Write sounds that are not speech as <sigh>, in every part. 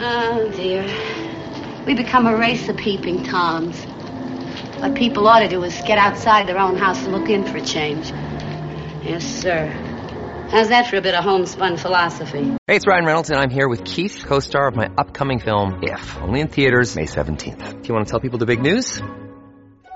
Oh, dear. We become a race of peeping toms. What people ought to do is get outside their own house and look in for a change. Yes, sir. How's that for a bit of homespun philosophy? Hey, it's Ryan Reynolds, and I'm here with Keith, co star of my upcoming film, If, only in theaters, May 17th. Do you want to tell people the big news?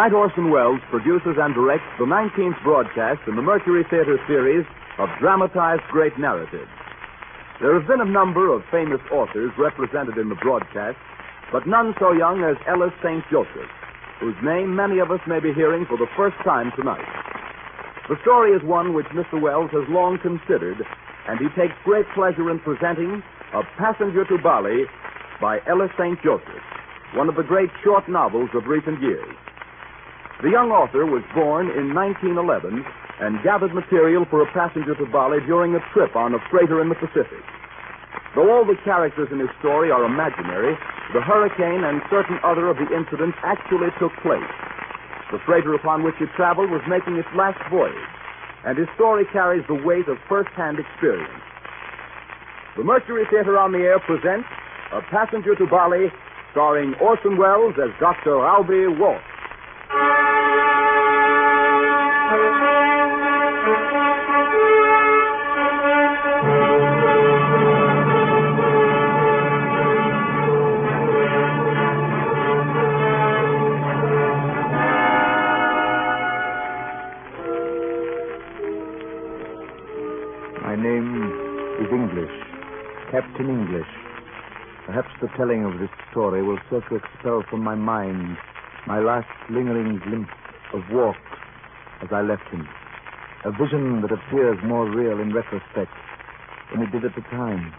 Tonight, Orson Welles produces and directs the 19th broadcast in the Mercury Theater series of dramatized great narratives. There have been a number of famous authors represented in the broadcast, but none so young as Ellis St. Joseph, whose name many of us may be hearing for the first time tonight. The story is one which Mr. Welles has long considered, and he takes great pleasure in presenting A Passenger to Bali by Ellis St. Joseph, one of the great short novels of recent years. The young author was born in 1911 and gathered material for a passenger to Bali during a trip on a freighter in the Pacific. Though all the characters in his story are imaginary, the hurricane and certain other of the incidents actually took place. The freighter upon which he traveled was making its last voyage, and his story carries the weight of first-hand experience. The Mercury Theater on the Air presents A Passenger to Bali, starring Orson Welles as Dr. Albie Walsh. Telling of this story will serve to expel from my mind my last lingering glimpse of Walk as I left him. A vision that appears more real in retrospect than it did at the time.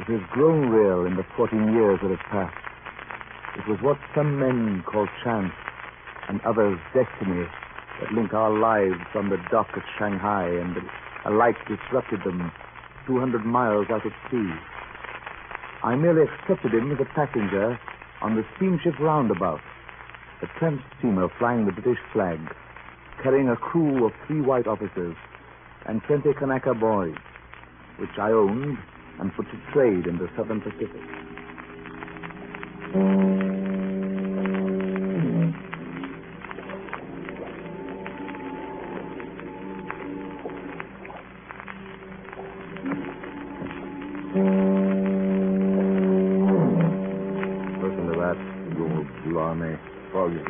It has grown real in the 14 years that have passed. It was what some men call chance and others destiny that link our lives on the dock at Shanghai and alike disrupted them 200 miles out at sea. I merely accepted him as a passenger on the steamship roundabout, a tramp steamer flying the British flag, carrying a crew of three white officers and 20 Kanaka boys, which I owned and put to trade in the southern Pacific.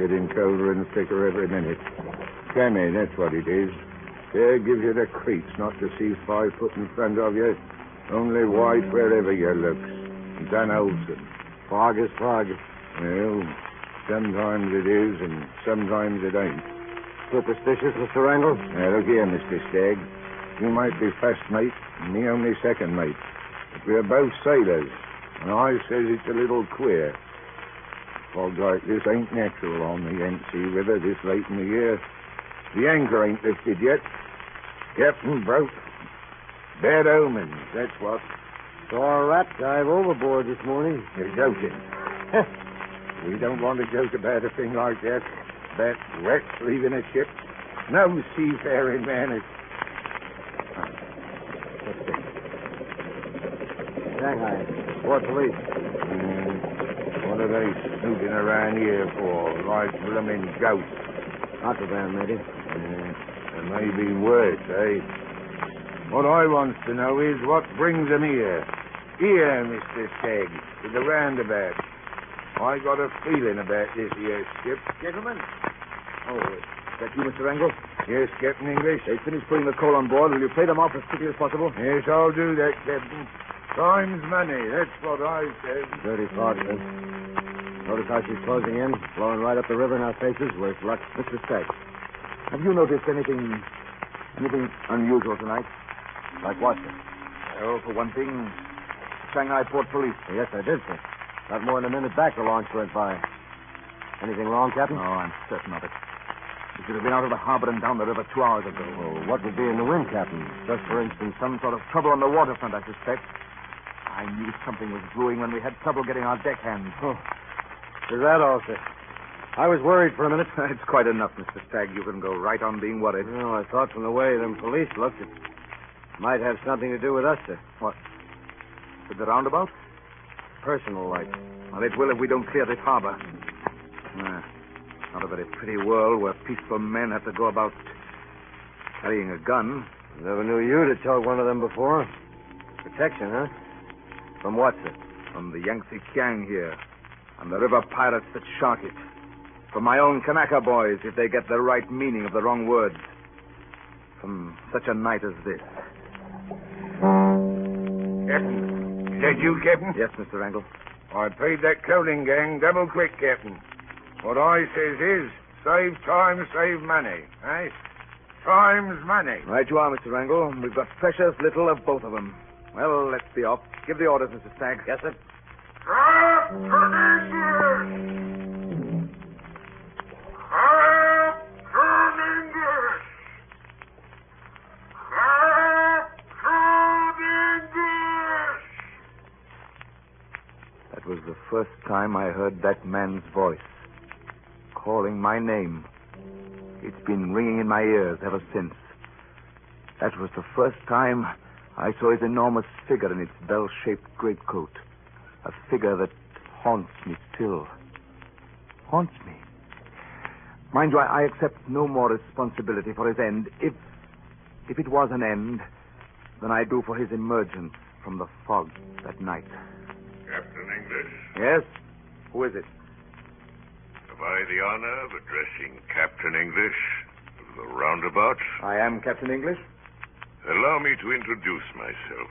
Getting colder and thicker every minute. Jammy, that's what it is. There gives you the creeps not to see five foot in front of you. Only white wherever you look. Dan Olson. Fog is fog. Well, sometimes it is and sometimes it ain't. Superstitious, Mr. Randall? Now, look here, Mr. Stagg. You might be first mate and me only second mate. But we're both sailors, and I says it's a little queer. Fog like this ain't natural on the Yangtze River this late in the year. The anchor ain't lifted yet. Captain broke. Bad omens, that's what. Saw a rat dive overboard this morning. You're joking. <laughs> we don't want to joke about a thing like that. That wreck leaving a ship. No seafaring man is. Shanghai. Port police. Mm, what are they snooping around here for? Like blooming ghosts. Contraband, maybe. Yeah, and maybe worse, eh? What I wants to know is what brings them here. Here, Mr. Stagg, to the roundabout. I got a feeling about this here ship. Gentlemen. Oh, is that you, Mr. Angle? Yes, Captain English? They finished putting the coal on board. Will you pay them off as quickly as possible? Yes, I'll do that, Captain. Time's money, that's what I said. Dirty thought, sir. Notice how she's closing in, blowing right up the river in our faces. Worse luck. Mr. Stagg, have you noticed anything, anything unusual tonight? Like what? Oh, for one thing, Shanghai Port Police. Yes, I did, sir. Not more than a minute back, the launch went by. Anything wrong, Captain? Oh, I'm certain of it. We should have been out of the harbor and down the river two hours ago. Well, what would be in the wind, Captain? Just for instance, some sort of trouble on the waterfront, I suspect. I knew something was brewing when we had trouble getting our deckhands. Oh. Is that all, sir? I was worried for a minute. <laughs> it's quite enough, Mr. Stagg. You can go right on being worried. Well, I thought from the way them police looked, it might have something to do with us, sir. What? With the roundabout? Personal like. Well, it will if we don't clear this harbor. Ah, not a very pretty world where peaceful men have to go about carrying a gun. Never knew you to tote one of them before. Protection, huh? From what, sir? From the Yangtze Kiang here, and the river pirates that shark it. From my own Kanaka boys, if they get the right meaning of the wrong words. From such a night as this. Captain, is that you, Captain? Yes, Mr. Angle. I paid that clothing gang double quick, Captain. What I says is, save time, save money, eh? Time's money. Right you are, Mr. Angle. We've got precious little of both of them. Well, let's be off. Give the orders, Mr. Stagg. Yes, sir. First time I heard that man's voice. Calling my name. It's been ringing in my ears ever since. That was the first time I saw his enormous figure in its bell shaped greatcoat. A figure that haunts me still. Haunts me. Mind you, I, I accept no more responsibility for his end. If if it was an end, than I do for his emergence from the fog that night. Yes? Who is it? have I the honor of addressing Captain English of the roundabout? I am Captain English. Allow me to introduce myself,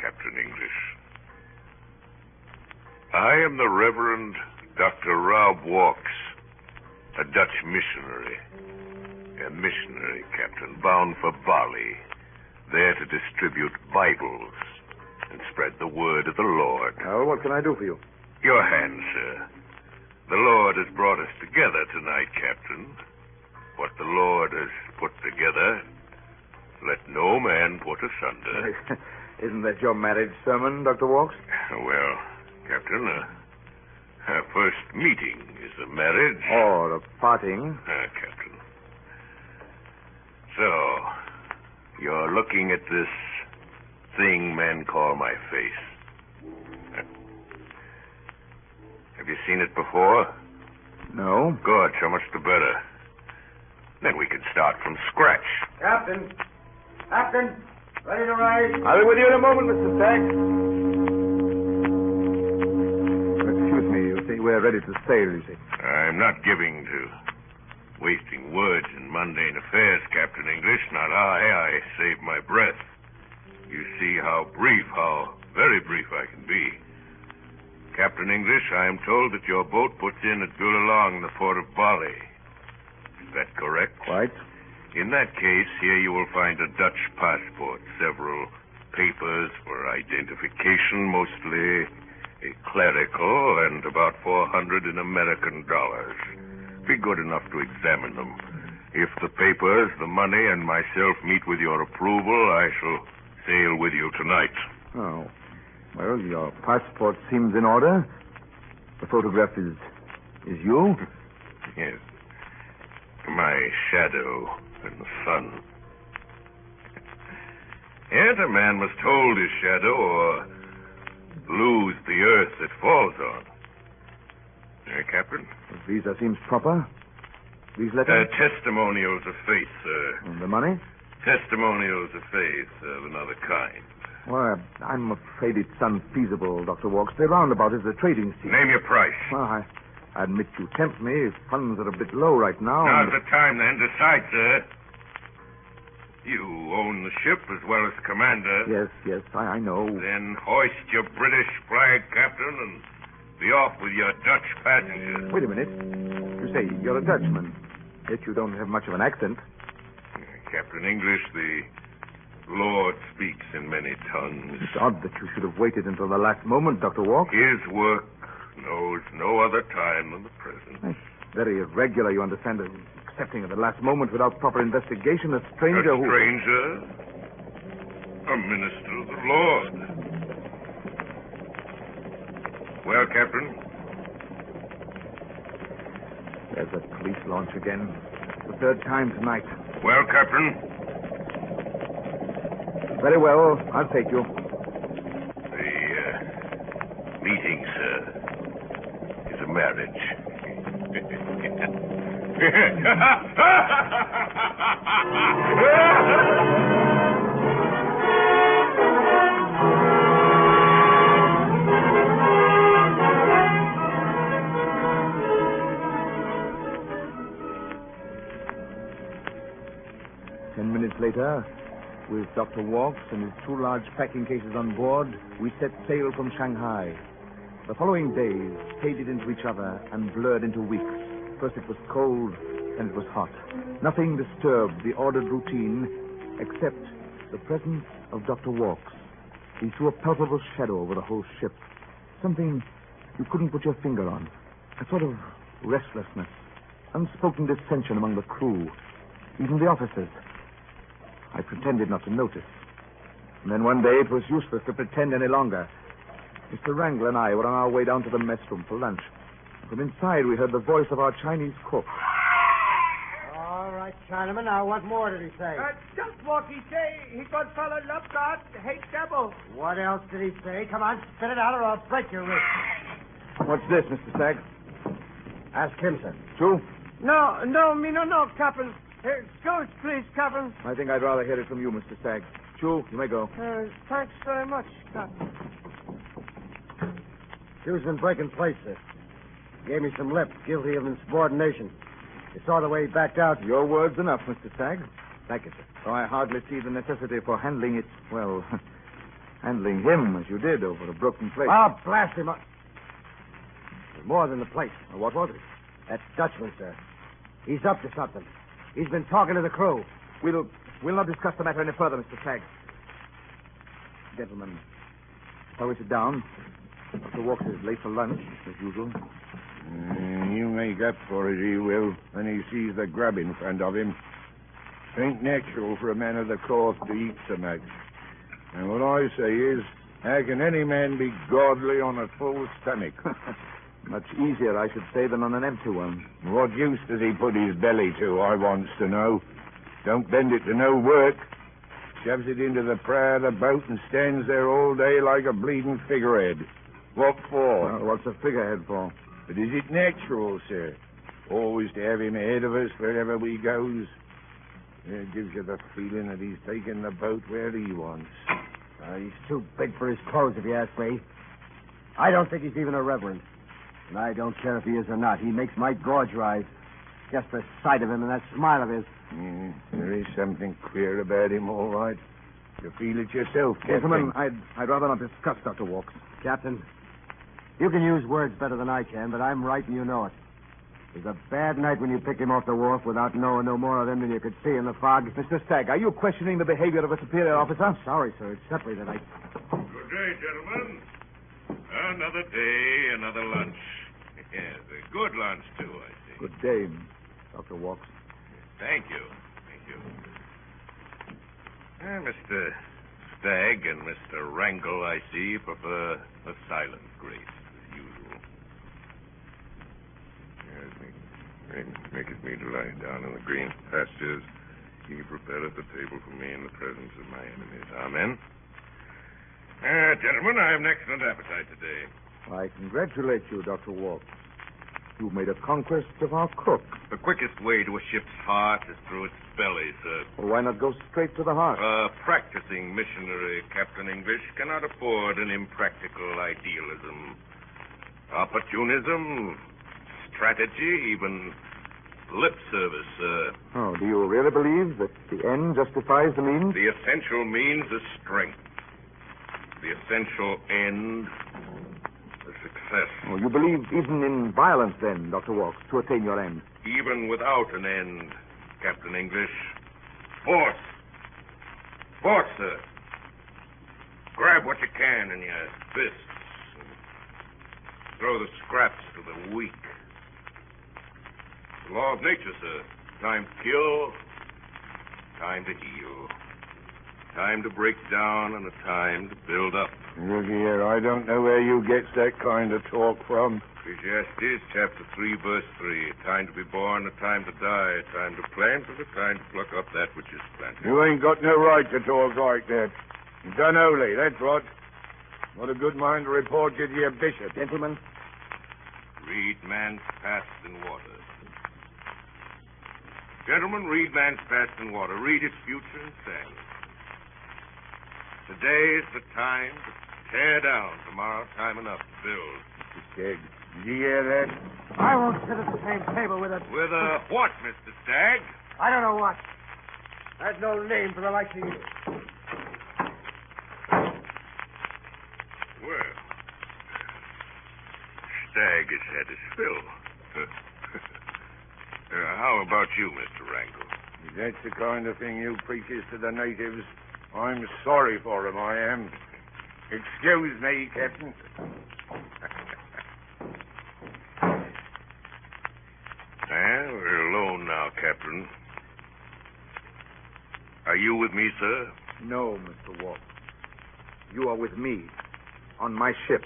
Captain English. I am the Reverend Dr. Rob Walks, a Dutch missionary. A missionary, Captain, bound for Bali, there to distribute Bibles and spread the word of the Lord. Well, what can I do for you? Your hand, sir. The Lord has brought us together tonight, Captain. What the Lord has put together, let no man put asunder. <laughs> Isn't that your marriage sermon, Dr. Walks? Well, Captain, uh, our first meeting is a marriage. Or a parting? Ah, Captain. So, you're looking at this thing men call my face. Have you seen it before? No. Good, so much the better. Then we can start from scratch. Captain! Captain! Ready to rise? I'll be with you in a moment, Mr. Stagg. Excuse me, you see, we're ready to sail, you see. I'm not giving to wasting words in mundane affairs, Captain English. Not I. I save my breath. You see how brief, how very brief I can be. Captain English, I am told that your boat puts in at Buleleng, the port of Bali. Is that correct? Quite. In that case, here you will find a Dutch passport, several papers for identification, mostly a clerical, and about 400 in American dollars. Be good enough to examine them. If the papers, the money, and myself meet with your approval, I shall sail with you tonight. Oh. Well, your passport seems in order. The photograph is. is you? <laughs> yes. My shadow and the sun. Yet a man must hold his shadow or lose the earth it falls on. Eh, Captain? The visa seems proper. These letters? Uh, testimonials of faith, sir. And the money? Testimonials of faith of another kind. Well, I'm afraid it's unfeasible, Dr. Walks. The roundabout is a trading scene. Name your price. Well, I, I admit you tempt me. Funds are a bit low right now. Now's and- the time, then. Decide, sir. You own the ship as well as commander. Yes, yes, I, I know. Then hoist your British flag, Captain, and be off with your Dutch passengers. Wait a minute. You say you're a Dutchman, yet you don't have much of an accent. Captain English, the Lord speaks in many tongues. It's odd that you should have waited until the last moment, Dr. Walk. His work knows no other time than the present. It's very irregular, you understand. Uh, accepting at the last moment without proper investigation a stranger a who. stranger, a minister of the Lord. Well, Captain, There's a police launch again. The third time tonight. Well, Captain, Very well, I'll take you. the uh, meeting, sir, is a marriage. <laughs> with Dr. Walks and his two large packing cases on board, we set sail from Shanghai. The following days faded into each other and blurred into weeks. First it was cold, then it was hot. Nothing disturbed the ordered routine except the presence of Dr. Walks. He threw a palpable shadow over the whole ship. Something you couldn't put your finger on. A sort of restlessness, unspoken dissension among the crew, even the officers. I pretended not to notice. And then one day it was useless to pretend any longer. Mr. Wrangler and I were on our way down to the mess room for lunch. From inside, we heard the voice of our Chinese cook. All right, Chinaman. Now, what more did he say? Uh, just what he say. He good fellow love God, hate devil. What else did he say? Come on, spit it out, or I'll break your wrist. What's this, Mr. Stagg? Ask him, sir. True? No, no, me no, no, Captain. Ghost, please, Captain. I think I'd rather hear it from you, Mr. Stagg. Chu, you may go. Uh, thanks very much, Captain. Q's been breaking place, sir. Gave me some lip, guilty of insubordination. You saw the way he backed out. Your word's enough, Mr. Stagg. Thank you, sir. Though I hardly see the necessity for handling it, well, <laughs> handling him as you did over a broken plate. Ah, blast him more than the plate. What was it? That Dutchman, sir. He's up to something. He's been talking to the crew. We'll, we'll not discuss the matter any further, Mr. Stagg. Gentlemen, shall we sit down? Dr. Walks is late for lunch, as usual. Mm, you make up for it, he will, when he sees the grub in front of him. Ain't natural for a man of the cloth to eat so much. And what I say is, how can any man be godly on a full stomach? <laughs> Much easier, I should say, than on an empty one. what use does he put his belly to, I wants to know? Don't bend it to no work. Shoves it into the prow of the boat and stands there all day like a bleeding figurehead. What for? Well, what's a figurehead for? But is it natural, sir? Always to have him ahead of us wherever we goes? It gives you the feeling that he's taking the boat where he wants. Uh, he's too big for his clothes, if you ask me. I don't think he's even a reverend. And I don't care if he is or not. He makes my gorge rise. Just the sight of him and that smile of his. Mm, there is something queer about him, all right. You feel it yourself, Gentlemen, Captain. I'd, I'd rather not discuss Dr. Walks. Captain, you can use words better than I can, but I'm right and you know it. It was a bad night when you picked him off the wharf without knowing no more of him than you could see in the fog. Mr. Stagg, are you questioning the behavior of a superior officer? I'm sorry, sir. It's simply that I. Good day, gentlemen. Another day, another lunch. Yes, a good lunch, too, I see. Good day, Dr. Walks. Thank you. Thank you. Uh, Mr. Stagg and Mr. Wrangle, I see, prefer a silent grace, as usual. Yes, make, maketh me to lie down in the green pastures. He prepareth the table for me in the presence of my enemies. Amen. Uh, gentlemen, I have an excellent appetite today. I congratulate you, Dr. Walks. You made a conquest of our cook. The quickest way to a ship's heart is through its belly, sir. Well, why not go straight to the heart? A practicing missionary, Captain English, cannot afford an impractical idealism. Opportunism, strategy, even lip service, sir. Oh, do you really believe that the end justifies the means? The essential means is strength. The essential end is success. Oh, you believe even in violence, then, Dr. Walks, to attain your end? Even without an end, Captain English. Force. Force, sir. Grab what you can in your fists and throw the scraps to the weak. The law of nature, sir. Time to kill, time to heal. Time to break down and a time to build up. Look here, I don't know where you gets that kind of talk from. Ecclesiastes chapter 3, verse 3. A time to be born, a time to die, a time to plant, and a time to pluck up that which is planted. You ain't got no right to talk like that. Done only, that's what. Got a good mind to report you to your bishop. Gentlemen, Read man's past in water. Gentlemen, read man's past in water. Read his future in sand. Today is the time to tear down. Tomorrow, time enough to build. Stagg, did you hear that? I won't sit at the same table with a... With a what, Mr. Stagg? I don't know what. That's no name for the likes of you. Well, Stagg has had his fill. <laughs> Uh, how about you, Mr. Wrangle? If that's the kind of thing you preaches to the natives, I'm sorry for him, I am. Excuse me, Captain. Well, we're alone now, Captain. Are you with me, sir? no, Mr. Walks. You are with me on my ship,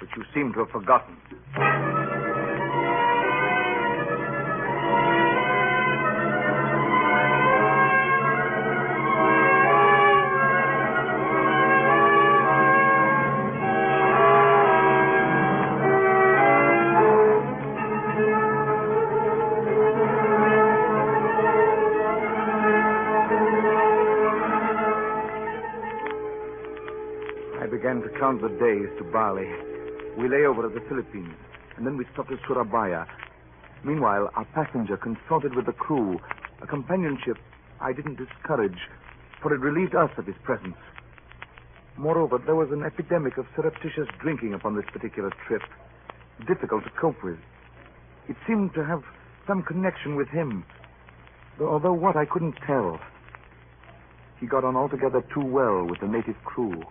which you seem to have forgotten. The days to Bali. We lay over at the Philippines, and then we stopped at Surabaya. Meanwhile, our passenger consorted with the crew, a companionship I didn't discourage, for it relieved us of his presence. Moreover, there was an epidemic of surreptitious drinking upon this particular trip, difficult to cope with. It seemed to have some connection with him, though- although what I couldn't tell. He got on altogether too well with the native crew.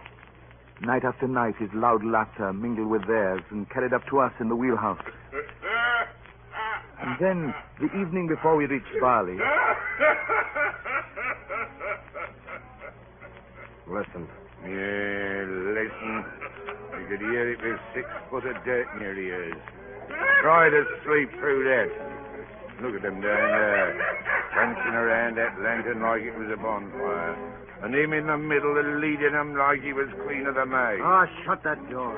Night after night, his loud laughter mingled with theirs and carried up to us in the wheelhouse. And then, the evening before we reached Bali, Listen. Yeah, listen. You could hear it with six foot of dirt near the ears. Try to sleep through that. Look at them down there, prancing around that lantern like it was a bonfire. And him in the middle and leading them like he was Queen of the May. Ah, shut that door.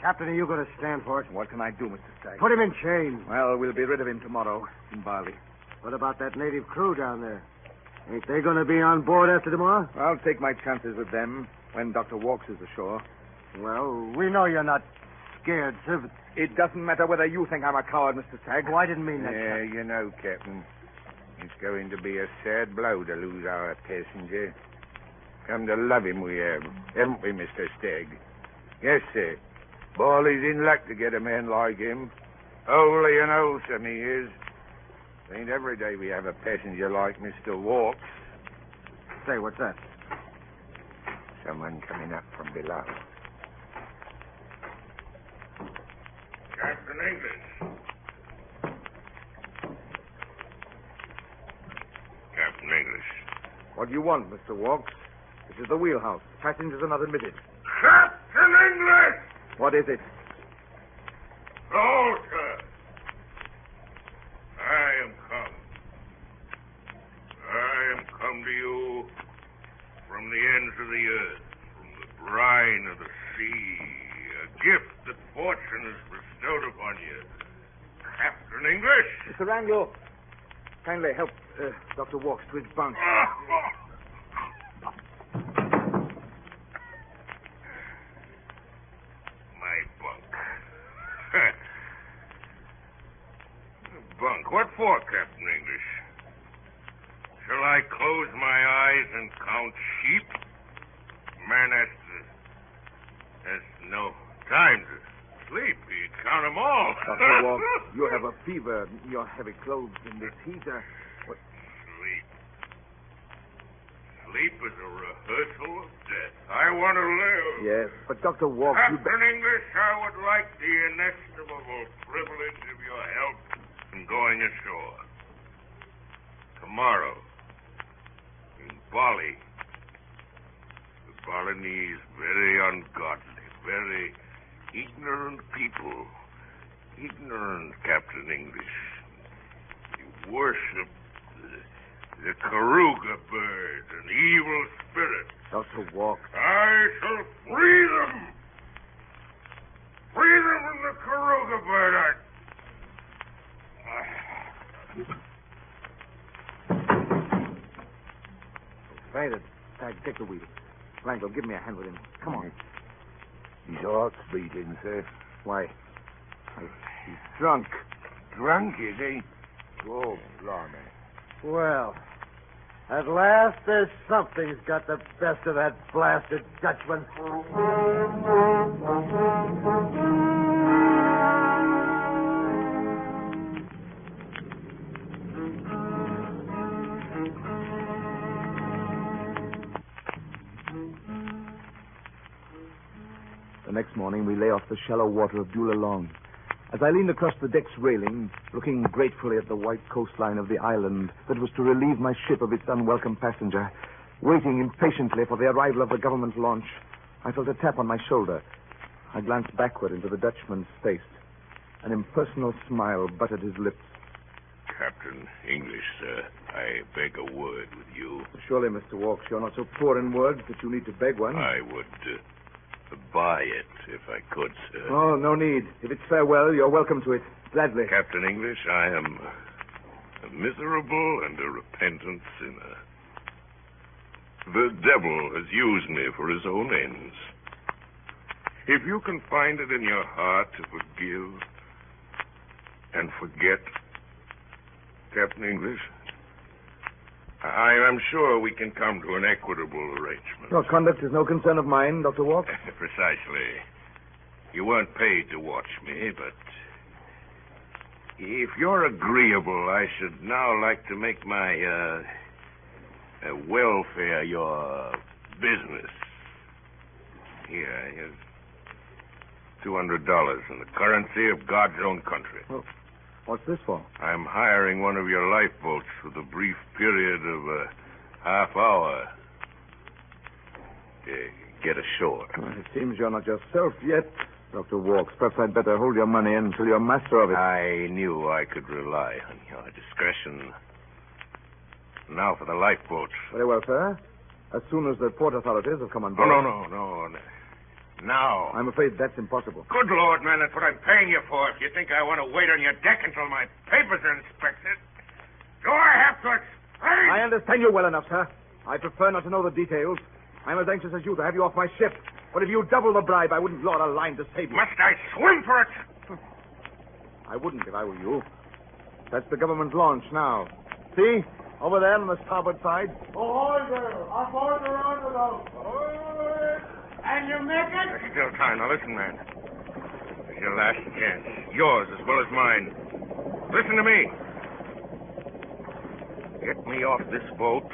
Captain, are you going to stand for it? what can I do, Mr. Stagg? Put him in chains. Well, we'll be rid of him tomorrow in Bali. What about that native crew down there? Ain't they going to be on board after tomorrow? I'll take my chances with them when Dr. Walks is ashore. Well, we know you're not scared, sir. but- It doesn't matter whether you think I'm a coward, Mr. Stagg. Oh, I didn't mean that. Yeah, Captain. you know, Captain, it's going to be a sad blow to lose our passenger. Come to love him we have, haven't we, Mr. Stagg? Yes, sir. Bali's in luck to get a man like him. Holy and wholesome he is. Ain't every day we have a passenger like Mr. Walks. Say, what's that? Someone coming up from below. Captain English. Captain English. What do you want, Mr. Walks? This is the wheelhouse. Passengers are not admitted. Captain English! What is it? Alter! I am come. I am come to you from the ends of the earth, from the brine of the sea. A gift that fortune has bestowed upon you. Captain English. Mr. Anglo, kindly help uh, Dr. Walks to his bunk. My bunk. <laughs> bunk. What for, Captain English? Shall I close my eyes and count sheep? Man has to, has no time to sleep. He'd count them all. Dr. Walks, <laughs> you have a fever. Your heavy clothes in this heat are... What? Sleep. Sleep is a rehearsal of death. I want to live. Yes, but Dr. Walks, you... Captain English, I would like the inestimable privilege of your help in going ashore. Tomorrow, in Bali. The Balinese, very ungodly, very ignorant people. Ignorant, Captain English. You worship the, Garuda bird, an evil spirit. Dr. Walks, I shall free them. Free them from the Garuda bird. I... fainted. Uh, take the wheel. Langlo, give me a hand with him. Come on. His heart's beating, sir. Why? He's drunk. Drunk, is he? Oh, blimey. Well, at last there's something's got the best of that blasted Dutchman. The next morning, we lay off the shallow water of Buleleng. As I leaned across the deck's railing, looking gratefully at the white coastline of the island that was to relieve my ship of its unwelcome passenger, waiting impatiently for the arrival of the government launch, I felt a tap on my shoulder. I glanced backward into the Dutchman's face. An impersonal smile buttered his lips. Captain English, sir, I beg a word with you. Surely, Mr. Walks, you're not so poor in words that you need to beg one. I would uh, buy it if I could, sir. Oh, no need. If it's farewell, you're welcome to it. Gladly. Captain English, I am a miserable and a repentant sinner. The devil has used me for his own ends. If you can find it in your heart to forgive and forget, Captain English, I am sure we can come to an equitable arrangement. Your conduct is no concern of mine, Dr. Walks. <laughs> Precisely. You weren't paid to watch me, but if you're agreeable, I should now like to make my uh, uh, welfare your business. Here, here's two hundred dollars in the currency of God's own country. What's this for? I'm hiring one of your lifeboats for the brief period of a half hour. Uh, get ashore. Well, it seems you're not yourself yet, Dr. Walks. Perhaps I'd better hold your money until you're master of it. I knew I could rely on your discretion. Now for the lifeboats. Very well, sir. As soon as the port authorities have come on board. no, no, no. no. Now. I'm afraid that's impossible. Good Lord, man, that's what I'm paying you for. If you think I want to wait on your deck until my papers are inspected, do I have to explain? I understand you well enough, sir. I prefer not to know the details. I'm as anxious as you to have you off my ship. But if you double the bribe, I wouldn't lord a line to save you. Must I swim for it? I wouldn't if I were you. That's the government launch now. See? Over there on the starboard side. Ahoy there! Aboard the roundabout! And you make it? There's still time. Now listen, man. It's your last chance. Yours as well as mine. Listen to me. Get me off this boat.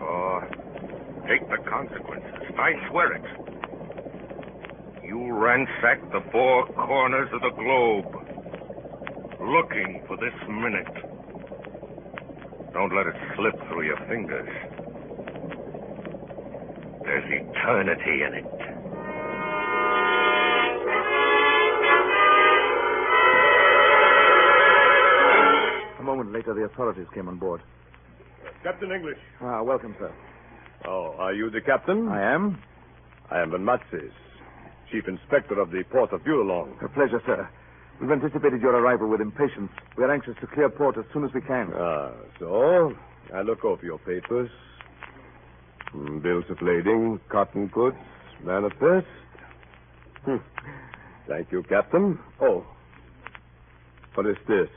Or take the consequences. I swear it. You ransack the four corners of the globe. Looking for this minute. Don't let it slip through your fingers. There's eternity in it. A moment later, the authorities came on board. Captain English. Ah, welcome, sir. Oh, are you the captain? I am. I am Matzis, Chief Inspector of the Port of Buleleng. A pleasure, sir. We've anticipated your arrival with impatience. We are anxious to clear port as soon as we can. Ah, so I look over your papers. Bills of lading, cotton goods, manifest. Hmm. Thank you, Captain. Oh. What is this?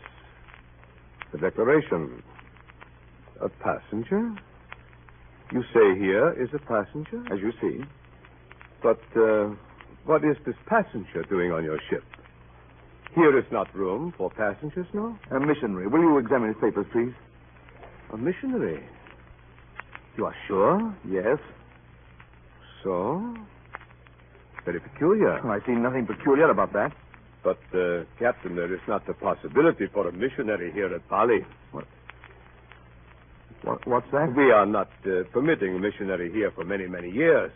A declaration. A passenger? You say here is a passenger? As you see. But uh, what is this passenger doing on your ship? Here is not room for passengers, no? A missionary. Will you examine his papers, please? A missionary? You are sure? Yes. So? Very peculiar. I see nothing peculiar about that. But, uh, Captain, there is not the possibility for a missionary here at Bali. What? What, what's that? We are not uh, permitting a missionary here for many, many years.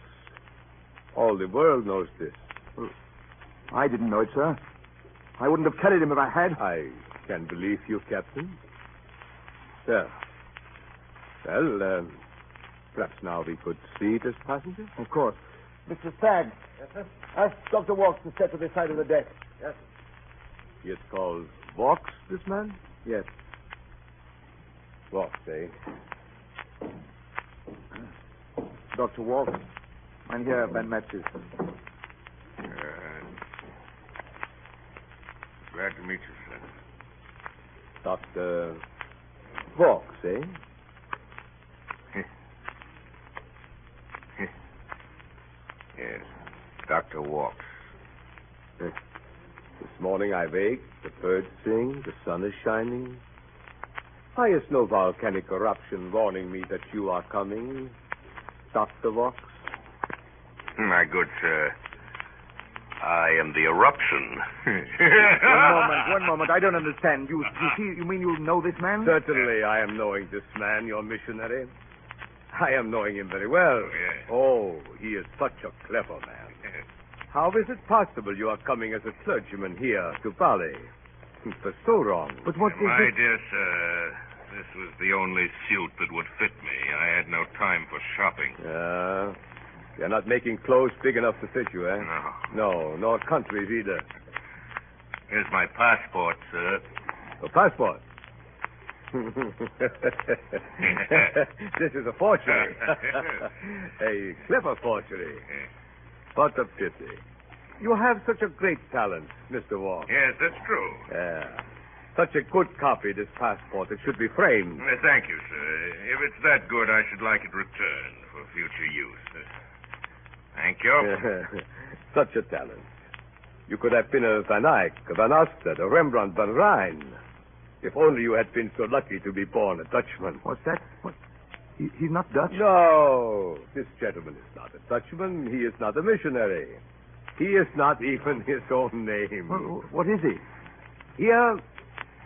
All the world knows this. I didn't know it, sir. I wouldn't have carried him if I had. I can believe you, Captain. There. Well, um, perhaps now we could see this passenger? Of course. Mr. Stagg. Yes, sir? Ask Dr. Walks to step to the side of the deck. Yes. He is called Vox, this man? Yes. Vox, eh? Dr. Walk. I'm here, Ben Matthews. Uh, glad to meet you, sir. Dr. Vox, eh? Yes. Dr. Walks. This morning I wake, the birds sing, the sun is shining. Why is no volcanic eruption warning me that you are coming, Dr. Vox? My good sir, I am the eruption. one moment, <laughs> one moment. I don't understand. You, you see, you mean you know this man? Certainly I am knowing this man, your missionary. I am knowing him very well. yes. Oh, he is such a clever man. How is it possible you are coming as a clergyman here to Bali? <laughs> For so long. But what is My it? dear sir, this was the only suit that would fit me. I had no time for shopping. Uh, you're not making clothes big enough to fit you, eh? No. No, nor countries either. Here's my passport, sir. A passport. <laughs> <laughs> this is a forgery. a clever forgery. What a pity. You have such a great talent, Mr. Wong. Yes, that's true. Yeah. Such a good copy, this passport. It should be framed. Uh, thank you, sir. If it's that good, I should like it returned for future use. Uh, thank you. <laughs> Such a talent. You could have been a Van Eyck, a Van Ostade, a Rembrandt van Rijn. If only you had been so lucky to be born a Dutchman. What's that? What? He, he's not Dutch? No, this gentleman is not a Dutchman. He is not a missionary. He is not even his own name. What, what is he? Here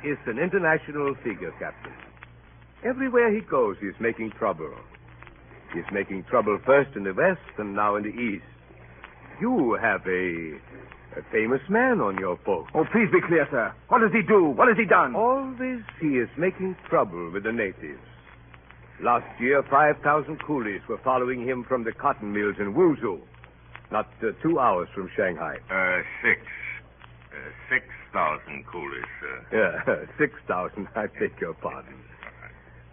is an international figure, Captain. Everywhere he goes, he is making trouble. He is making trouble first in the west and now in the east. You have a, a famous man on your boat. Oh, please be clear, sir. What does he do? What has he done? Always he is making trouble with the natives. Last year, 5,000 coolies were following him from the cotton mills in Wuzhou, not uh, two hours from Shanghai. Uh, six. Uh, six thousand coolies, sir. Yeah, <laughs> 6,000, I beg your pardon.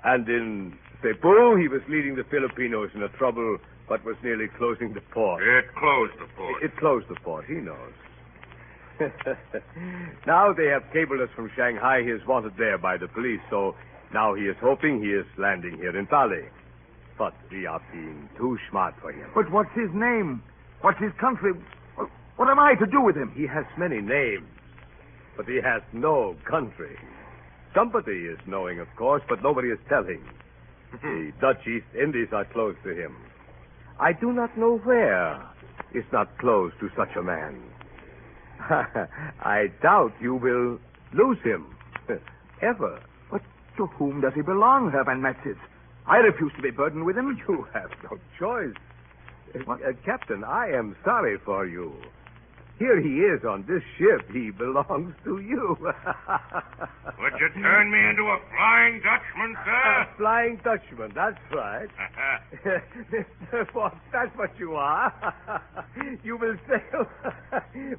And in Cebu, he was leading the Filipinos in a trouble but was nearly closing the port. It closed the port. It closed the port, he knows. <laughs> now they have cabled us from Shanghai he is wanted there by the police, so now he is hoping he is landing here in Bali. But we are being too smart for him. But what's his name? What's his country? What, am I to do with him? He has many names, but he has no country. Somebody is knowing, of course, but nobody is telling. <laughs> the Dutch East Indies are close to him. I do not know where is not close to such a man. <laughs> I doubt you will lose him. <laughs> Ever. To whom does he belong, Herr Van Metzis? I refuse to be burdened with him. You have no choice. Uh, Captain, I am sorry for you. Here he is on this ship. He belongs to you. <laughs> Would you turn me into a flying Dutchman, sir? A flying Dutchman, that's right. <laughs> <laughs> Mr. Fox, that's what you are. you will sail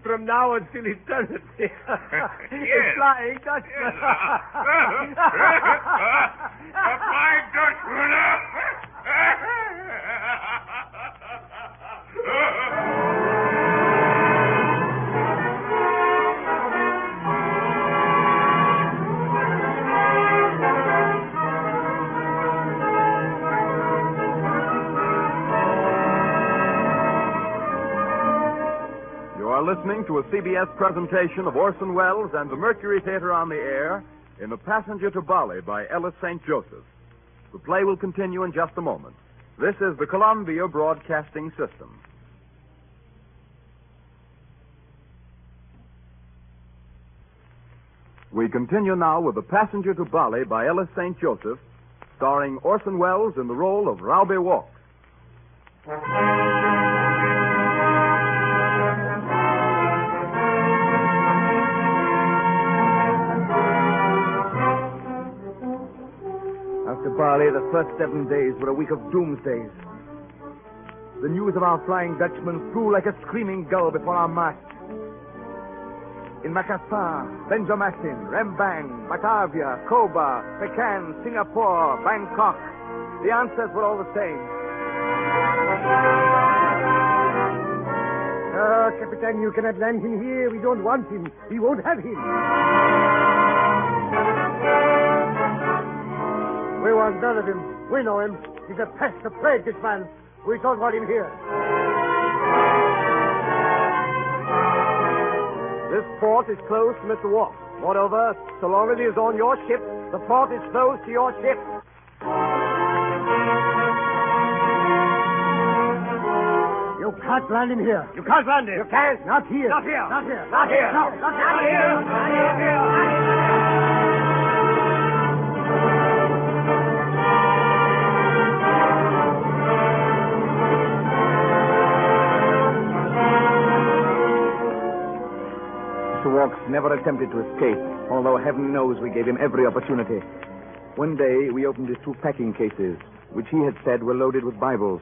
from now until eternity. Yes. flying Dutchman. a flying Dutchman. Are listening to a CBS presentation of Orson Welles and the Mercury Theater on the Air in A Passenger to Bali by Ellis St. Joseph. The play will continue in just a moment. This is the Columbia Broadcasting System. We continue now with A Passenger to Bali by Ellis St. Joseph, starring Orson Welles in the role of Raube Walks. Bali, the first seven days were a week of doomsdays. The news of our flying Dutchman flew like a screaming gull before our mast. In Makassar, Benjamin, Rembang, Batavia, Koba, Pekan, Singapore, Bangkok, the answers were all the same. Ah, Capitan, you cannot land him here. We don't want him. We won't have him. We want none of him. We know him. He's a pest, a plague, this man. We don't want him here. This port is closed to Mr. Wolf. Moreover, so long as he is on your ship, the port is closed to your ship. You can't land him here. You can't land him. You can't. Not here. Not here. Not here. Not here. No, not here. Not here. Not here. Never attempted to escape, although heaven knows we gave him every opportunity. One day, we opened his two packing cases, which he had said were loaded with Bibles.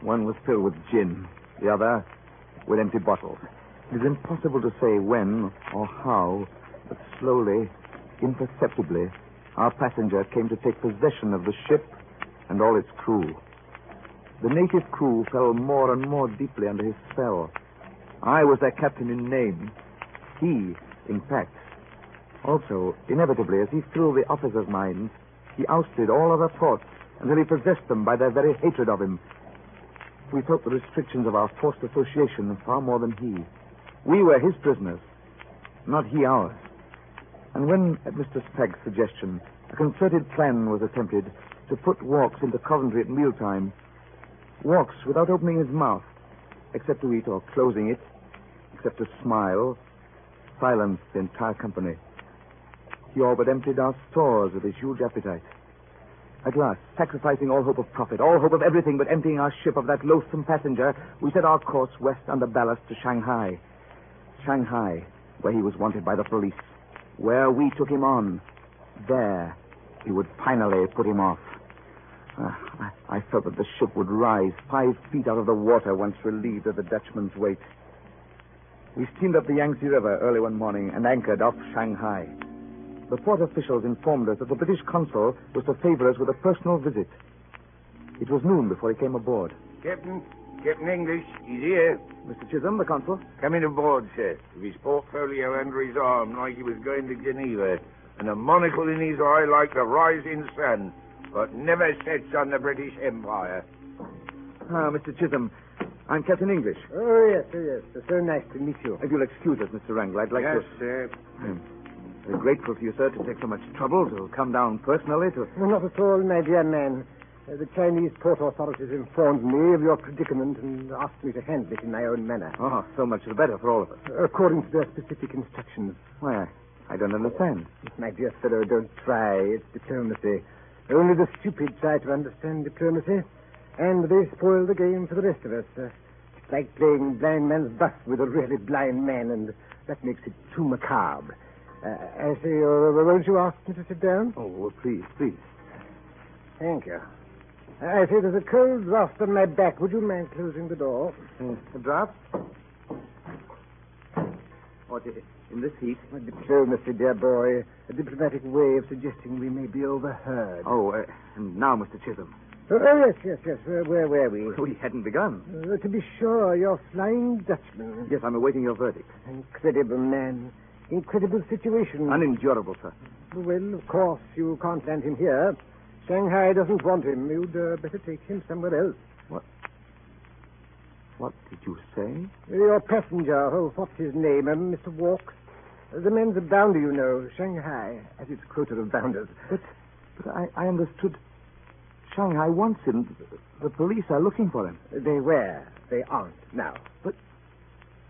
One was filled with gin, the other with empty bottles. It is impossible to say when or how, but slowly, imperceptibly, our passenger came to take possession of the ship and all its crew. The native crew fell more and more deeply under his spell. I was their captain in name, he in fact. Also, inevitably, as he filled the officers' minds, he ousted all other thoughts until he possessed them by their very hatred of him. We felt the restrictions of our forced association far more than he. We were his prisoners, not he ours. And when, at Mr. Spragg's suggestion, a concerted plan was attempted to put Walks into Coventry at mealtime, Walks, without opening his mouth, except to eat or closing it, except to smile, silenced the entire company. He all but emptied our stores with his huge appetite. At last, sacrificing all hope of profit, all hope of everything but emptying our ship of that loathsome passenger, we set our course west under ballast to Shanghai. Shanghai, where he was wanted by the police. Where we took him on. There, he would finally put him off. Ah, I, I felt that the ship would rise five feet out of the water once relieved of the Dutchman's weight. We steamed up the Yangtze River early one morning and anchored off Shanghai. The port officials informed us that the British consul was to favor us with a personal visit. It was noon before he came aboard. Captain, Captain English, he's here. Mr. Chisholm, the consul? Coming aboard, sir, with his portfolio under his arm like he was going to Geneva, and a monocle in his eye like the rising sun, but never sets on the British Empire. Ah, Mr. Chisholm, I'm Captain English. Oh, yes, oh, yes. It's so nice to meet you. If you'll excuse us, Mr. Wrangler, I'd like yes, to... sir. I'm grateful to you, sir, to take so much trouble to come down personally to... Oh, not at all, my dear man. Uh, the Chinese port authorities informed me of your predicament and asked me to handle it in my own manner. Oh, so much the better for all of us. According to their specific instructions. Why, I don't understand. My dear fellow, don't try. It's diplomacy. Only the stupid try to understand diplomacy. And they spoil the game for the rest of us. Uh, like playing blind man's buff with a really blind man, and that makes it too macabre. Uh, I say, uh, won't you ask me to sit down? Oh, please, please. Thank you. I say there's a cold draft on my back. Would you mind closing the door? Uh, a draft? What, in this heat? A diplomacy, dear boy. A diplomatic way of suggesting we may be overheard. Oh, uh, and now, Mr. Chisholm. Oh, yes, yes, yes. Where, where were we? We hadn't begun. Uh, to be sure, you're Flying Dutchman. Yes, I'm awaiting your verdict. Incredible man. Incredible situation. Unendurable, sir. Well, of course, you can't land him here. Shanghai doesn't want him. You'd uh, better take him somewhere else. What? What did you say? Your passenger, oh, what's his name? Uh, Mr. Walks? Uh, the man's a bounder, you know. Shanghai has its quota of bounders. But, but I, I understood Shanghai wants him. The police are looking for him. They were. They aren't now. But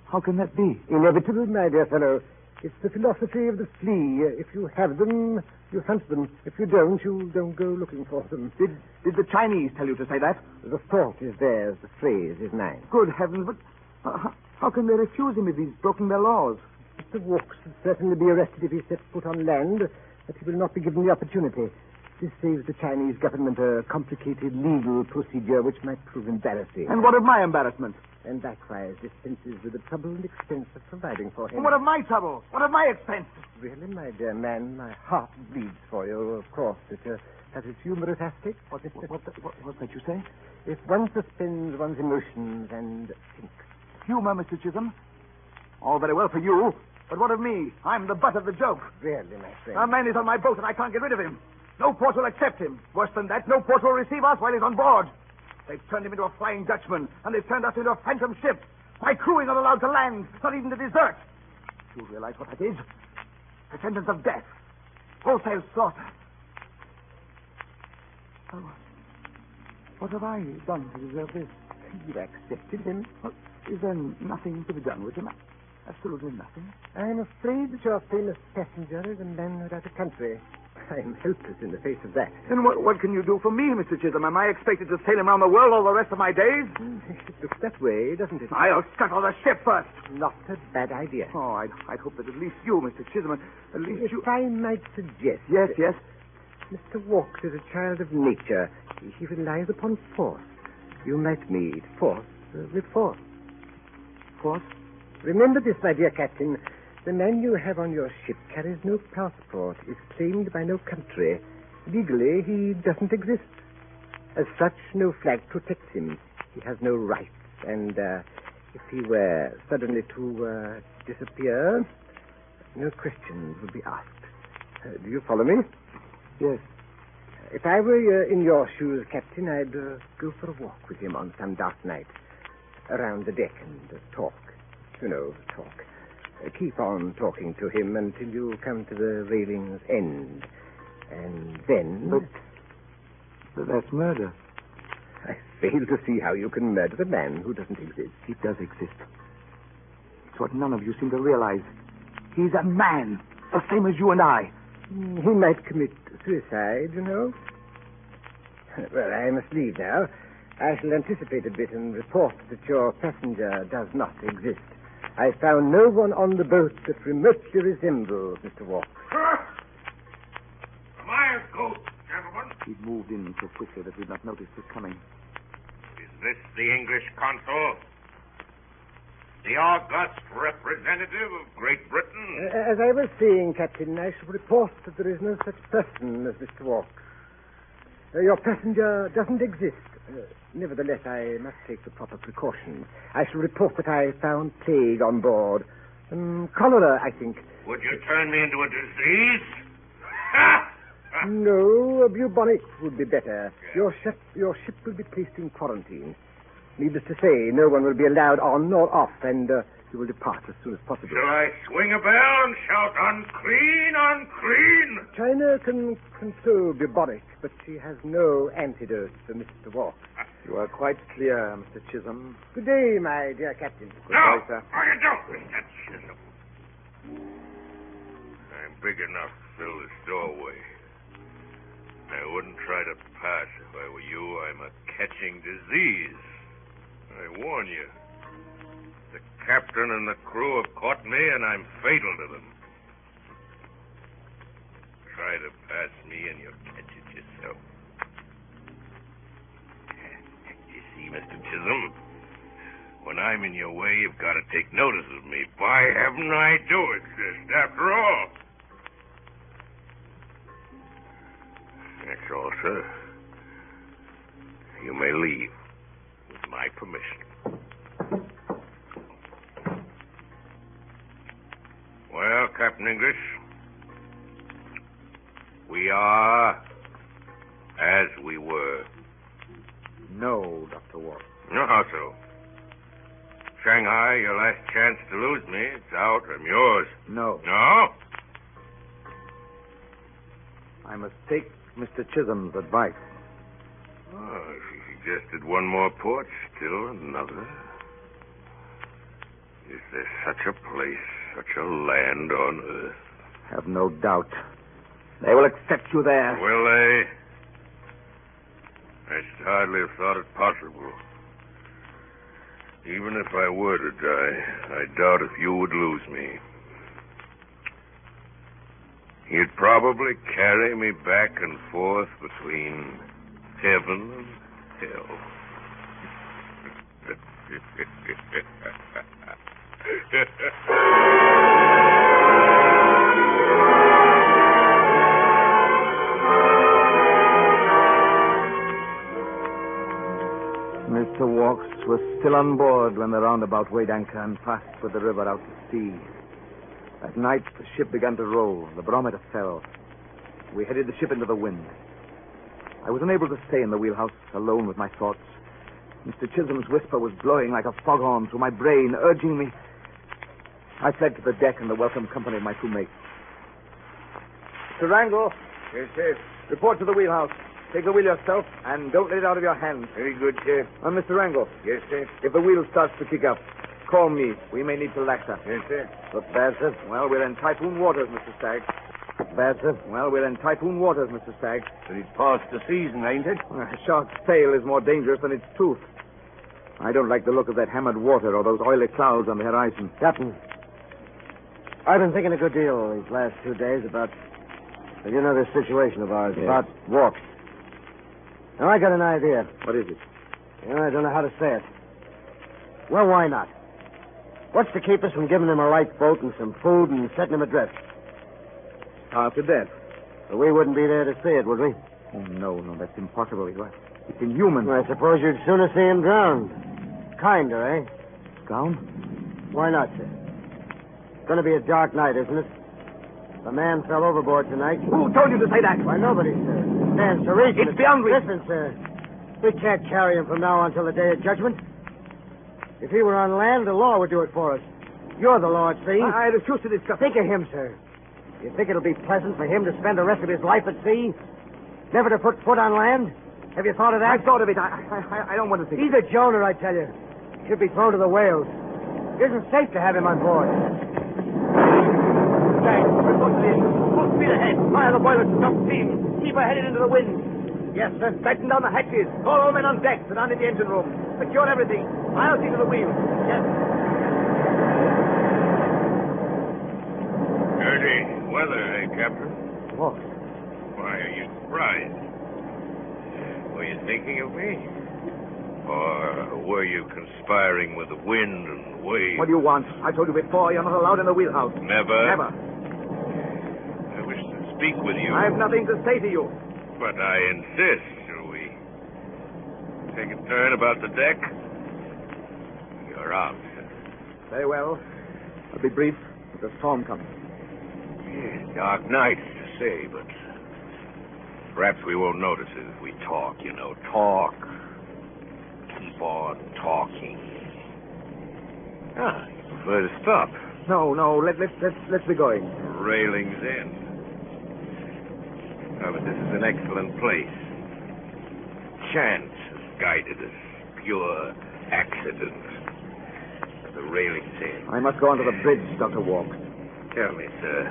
how can that be? Inevitable, my dear fellow. It's the philosophy of the flea. If you have them, you hunt them. If you don't, you don't go looking for them. Did did the Chinese tell you to say that? The thought is theirs. The phrase is mine. Good heavens! But uh, how- can they refuse him if he's broken their laws? Mr. Walks will certainly be arrested if he sets foot on land, but he will not be given the opportunity. This saves the Chinese government a complicated legal procedure which might prove embarrassing. And what of my embarrassment? And likewise dispenses with the trouble and expense of providing for him. And what of my trouble? What of my expense? Really, my dear man, my heart bleeds for you, of course. It uh, has its humorous aspect. What, what, what, what, what's that you say? If one suspends one's emotions and thinks. Humor, Mr. Chisholm. All very well for you, but what of me? I'm the butt of the joke. Really, my friend. A man is on my boat and I can't get rid of him. No port will accept him. Worse than that, no port will receive us while he's on board. They've turned him into a flying Dutchman, and they've turned us into a phantom ship. My crew is not allowed to land, not even to desert. You realize what that is? The sentence of death. Wholesale slaughter. Oh, what have I done to deserve this? You've accepted him. Well, is there nothing to be done with him? Absolutely nothing. I'm afraid that your famous passenger is a man without a country. I'm helpless in the face of that. Then what, what can you do for me, Mr. Chisholm? Am I expected to sail him around the world all the rest of my days? It looks that way, doesn't it? I'll scuttle the ship first. Not a bad idea. Oh, I'd, I'd hope that at least you, Mr. Chisholm, at least If you... I might suggest. Yes, yes. Mr. Walks is a child of nature. He relies upon force. You might meet force uh, with force. Force? Remember this, my dear Captain. The man you have on your ship carries no passport, is claimed by no country. Legally, he doesn't exist. As such, no flag protects him. He has no rights, and uh, if he were suddenly to uh, disappear, no questions would be asked. Uh, do you follow me? Yes. If I were uh, in your shoes, Captain, I'd uh, go for a walk with him on some dark night, around the deck and uh, talk. You know, talk. Keep on talking to him until you come to the railing's end. And then. But, but that's murder. I fail to see how you can murder a man who doesn't exist. He does exist. It's what none of you seem to realize. He's a man, the same as you and I. Mm, He might commit suicide, you know. Well, I must leave now. I shall anticipate a bit and report that your passenger does not exist. I found no one on the boat that remotely resembles Mr. Walk. Myers Coast, gentlemen. He'd moved in so quickly that we'd not noticed his coming. Is this the English consul? The august representative of Great Britain? Uh, As I was saying, Captain, I shall report that there is no such person as Mr. Walk. Uh, your passenger doesn't exist. Nevertheless, I must take the proper precautions. I shall report that I found plague on board. Um, cholera, I think. Would you turn me into a disease? No, a bubonic would be better. Your ship, your ship will be placed in quarantine. Needless to say, no one will be allowed on nor off, and uh, you will depart as soon as possible. Shall I swing a bell and shout, unclean, unclean? China can control bubonic, but she has no antidote for Mr. Walk. You are quite clear, Mr. Chisholm. Good day, my dear Captain. Good No, no, you don't, Mr. Chisholm. I'm big enough to fill this doorway. I wouldn't try to pass if I were you. I'm a catching disease. I warn you. Captain and the crew have caught me, and I'm fatal to them. Try to pass me, and you'll catch it yourself. You see, Mr. Chisholm, when I'm in your way, you've got to take notice of me. Why haven't I do exist, after all? That's all, sir. You may leave with my permission. Well, Captain English, we are as we were. No, Dr. Walk. No, how so? Shanghai, your last chance to lose me. It's out. I'm yours. No. No? I must take Mr. Chisholm's advice. Oh, she suggested one more port, still another. Is there such a place, such a land on earth? Have no doubt. They will accept you there. Will they? I should hardly have thought it possible. Even if I were to die, I doubt if you would lose me. You'd probably carry me back and forth between heaven and hell. <laughs> <laughs> Mr. Walks was still on board when the roundabout weighed anchor and passed for the river out to sea. At night, the ship began to roll. The barometer fell. We headed the ship into the wind. I was unable to stay in the wheelhouse alone with my thoughts. Mr. Chisholm's whisper was blowing like a foghorn through my brain, urging me. I fled to the deck in the welcome company of my two mates. Mr. Wrangle. Yes, sir. Report to the wheelhouse. Take the wheel yourself, and don't let it out of your hands. Very good, sir. Uh, and Mr. Wrangle, Yes, sir. if the wheel starts to kick up, call me. We may need to laxa. Yes, sir. Look bad, sir? Well, we're in typhoon waters, Mr. Stagg. Bad, sir? Well, we're in typhoon waters, Mr. Stagg. But it's past the season, ain't it? A shark's tail is more dangerous than its tooth. I don't like the look of that hammered water or those oily clouds on the horizon. Captain, I've been thinking a good deal these last two days about, well, you know, this situation of ours, Yes. about walks. Now, I got an idea. What is it? You know, I don't know how to say it. Well, why not? What's to keep us from giving him a lifeboat and some food and setting him adrift? To death. But we wouldn't be there to see it, would we? Oh, no, no, that's impossible. It's inhuman. I suppose you'd sooner see him drowned. Kinder, eh? Drowned? Why not, sir? It's going to be a dark night, isn't it? The man fell overboard tonight. Who told you to say that? Why, nobody, sir. It stands to reason. It's beyond reason. Listen, sir. We can't carry him from now on until the day of judgment. If he were on land, the law would do it for us. You're the law, see? I, I refuse to discuss. Think of him, sir. You think it'll be pleasant for him to spend the rest of his life at sea? Never to put foot on land? Have you thought of that? I thought of it. I, I, I don't want to think. He's a Jonah, I tell you. Should be thrown to the whales. It isn't safe to have him on board. Stagg, report to the engine. Full speed ahead. Fire the boilers to stop steam. Keep her headed into the wind. Yes, sir. Batten down the hatches. Call all men on deck. and down in the engine room. Secure everything. I'll see to the wheel. Yes. Dirty weather, eh, Captain? Walk. Why are you surprised? Were you thinking of me? Or were you conspiring with the wind and waves? What do you want? I told you before, you're not allowed in the wheelhouse. Never? Never. I wish to speak with you. I have nothing to say to you. But I insist. Shall we take a turn about the deck? You're out. Very well. I'll be brief. There's a storm coming. Yes, dark night to say, but perhaps we won't notice it if we talk, you know. Talk. Keep on talking. Ah, you prefer to stop. No, no. Let, let, let's, let's be going. Railings in. Oh, but this is an excellent place. Chance has guided us. Pure accident. The railings in. I must go onto the bridge, Dr. Walks. Tell me, sir.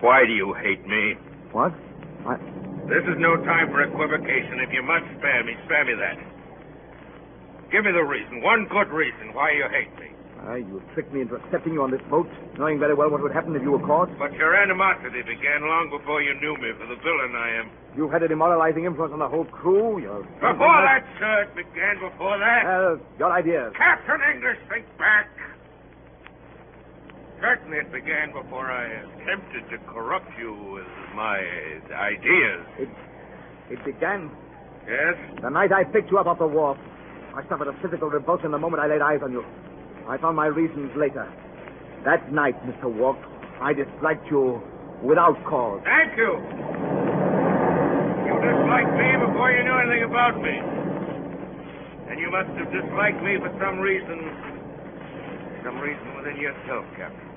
Why do you hate me? What? I... This is no time for equivocation. If you must spare me, spare me that. Give me the reason, one good reason why you hate me. Ah, you tricked me into accepting you on this boat, knowing very well what would happen if you were caught. But your animosity began long before you knew me for the villain I am. You had a demoralizing influence on the whole crew. Your Before that, sir, it began before that. Your ideas. Captain English, think back. Certainly it began before I attempted to corrupt you with my ideas. It, it began Yes? the night I picked you up off the wharf. I suffered a physical revulsion the moment I laid eyes on you. I found my reasons later. That night, Mr. Walk, I disliked you without cause. Thank you. You disliked me before you knew anything about me. And you must have disliked me for some reason. Some reason within yourself, Captain.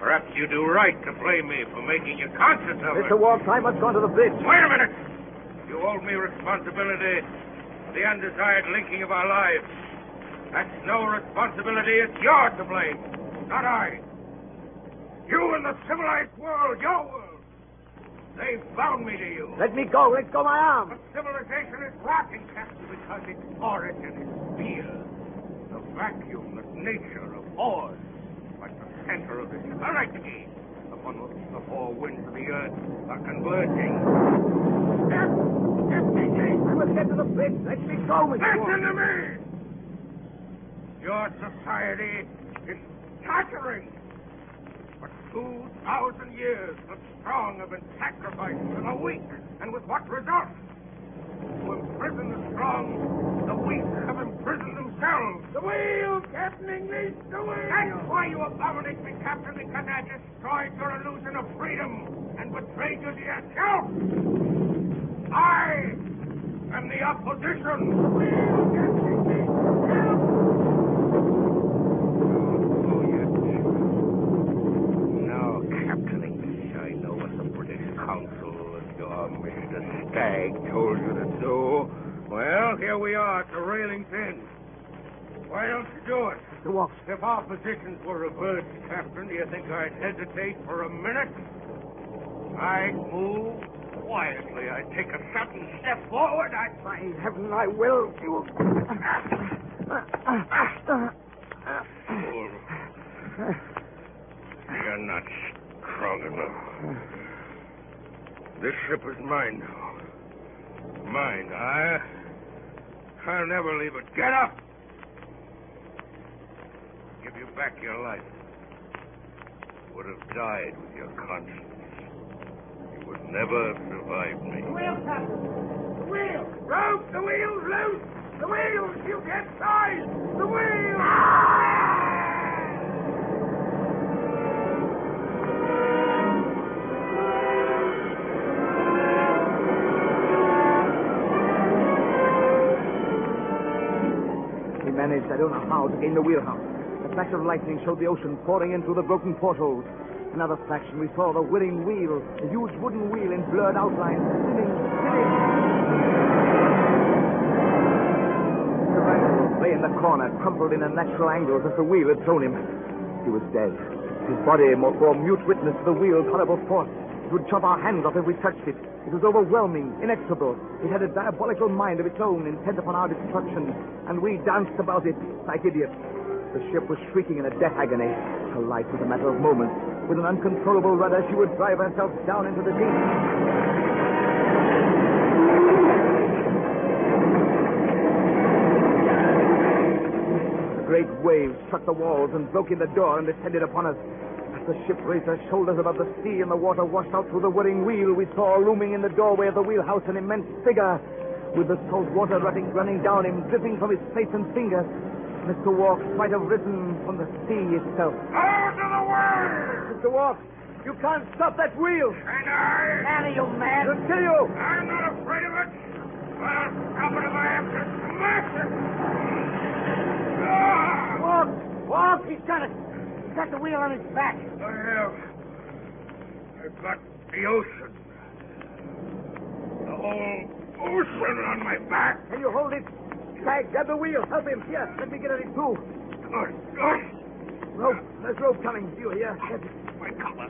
Perhaps you do right to blame me for making you conscious of it. Mr. Walk, I must go to the bridge. Wait a minute. You hold me responsibility for the undesired linking of our lives. That's no responsibility. It's yours to blame, not I. You and the civilized world, your world. They bound me to you. Let me go. Let go my arm. But civilization is rotten, Captain, because its origin is fear. The vacuum that nature of abhors. Like the center of this hurricane upon which the four winds of the earth are converging. Step! Step! I must get to the bridge. Let me go. Walk. Listen to me! Your society is tottering. For two thousand years, the strong have been sacrificed to the weak. And with what result? To imprison the strong, the weak have imprisoned themselves. The wheel, Captain English, the wheel! That's why you abominate me, Captain, because I destroyed your illusion of freedom and betrayed you to yourself. I am the opposition. The wheel, Captain English, help! Oh, yes. Now, Captain English, I know what the British Council Mr. Stagg told you to do. Well, here we are at the railing's end. Why don't you do it? Mr. Walk. If our positions were reversed, Captain, do you think I'd hesitate for a minute? I'd move quietly. I'd take a sudden step forward. I'd By heaven, I will. You... You're not strong enough. This ship is mine now. Mine. I. I'll never leave it. Get up! Give you back your life. You would have died with your conscience. You would never have survived me. The wheel, Captain. The wheel. Rope! The wheel's loose! The wheels! You get size! The wheel! We managed, I don't know how, to gain the wheelhouse. A flash of lightning showed the ocean pouring in through the broken portholes. Another flash, and we saw the whirring wheel, a huge wooden wheel in blurred outline, spinning, spinning. The lay in the corner, crumpled in unnatural angles as if the wheel had thrown him. He was dead. His body more bore mute witness to the wheel's horrible force. It would chop our hands off if we touched it. It was overwhelming, inexorable. It had a diabolical mind of its own, intent upon our destruction, and we danced about it like idiots. The ship was shrieking in a death agony. Her life was a matter of moments. With an uncontrollable rudder, she would drive herself down into the deep. The great waves struck the walls and broke in the door and descended upon us. The ship raised her shoulders above the sea and the water washed out through the whirring wheel, we saw looming in the doorway of the wheelhouse an immense figure with the salt water running, running down him, dripping from his face and fingers. Mr. Walk might have risen from the sea itself. Out of the way! Mr. Walk, you can't stop that wheel. And I? Annie, you man. It'll kill you. I'm not afraid of it. I'll stop it if I have to smash it. Ah! Walk! Walk! He's got it! He's got the wheel on his back. I have. I've got the ocean. The whole ocean on my back. Can you hold it? Try, grab the wheel. Help him. Here, let me get at it, too. Good, good. Rope. There's rope coming. You here. Get it. My collar.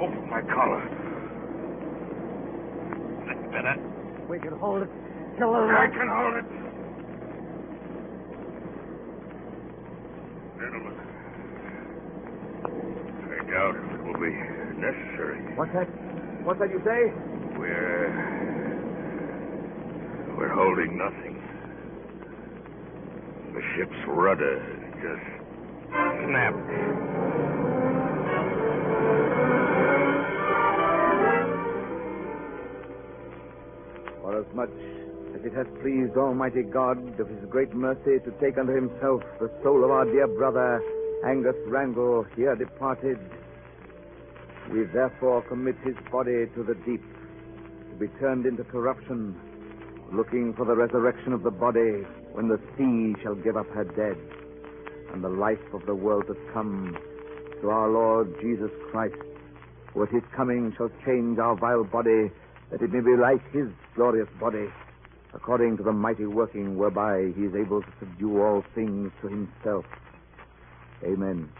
Open my collar. That's better. We can hold it. Till the I can hold it. Gentlemen doubt if it will be necessary. What's that? What's that you say? We're. We're holding nothing. The ship's rudder just snapped. Forasmuch as it has pleased Almighty God of His great mercy to take unto Himself the soul of our dear brother Angus Randall here departed, we therefore commit his body to the deep to be turned into corruption, looking for the resurrection of the body when the sea shall give up her dead and the life of the world to come to our Lord Jesus Christ, who at his coming shall change our vile body that it may be like his glorious body, according to the mighty working whereby he is able to subdue all things to himself. Amen.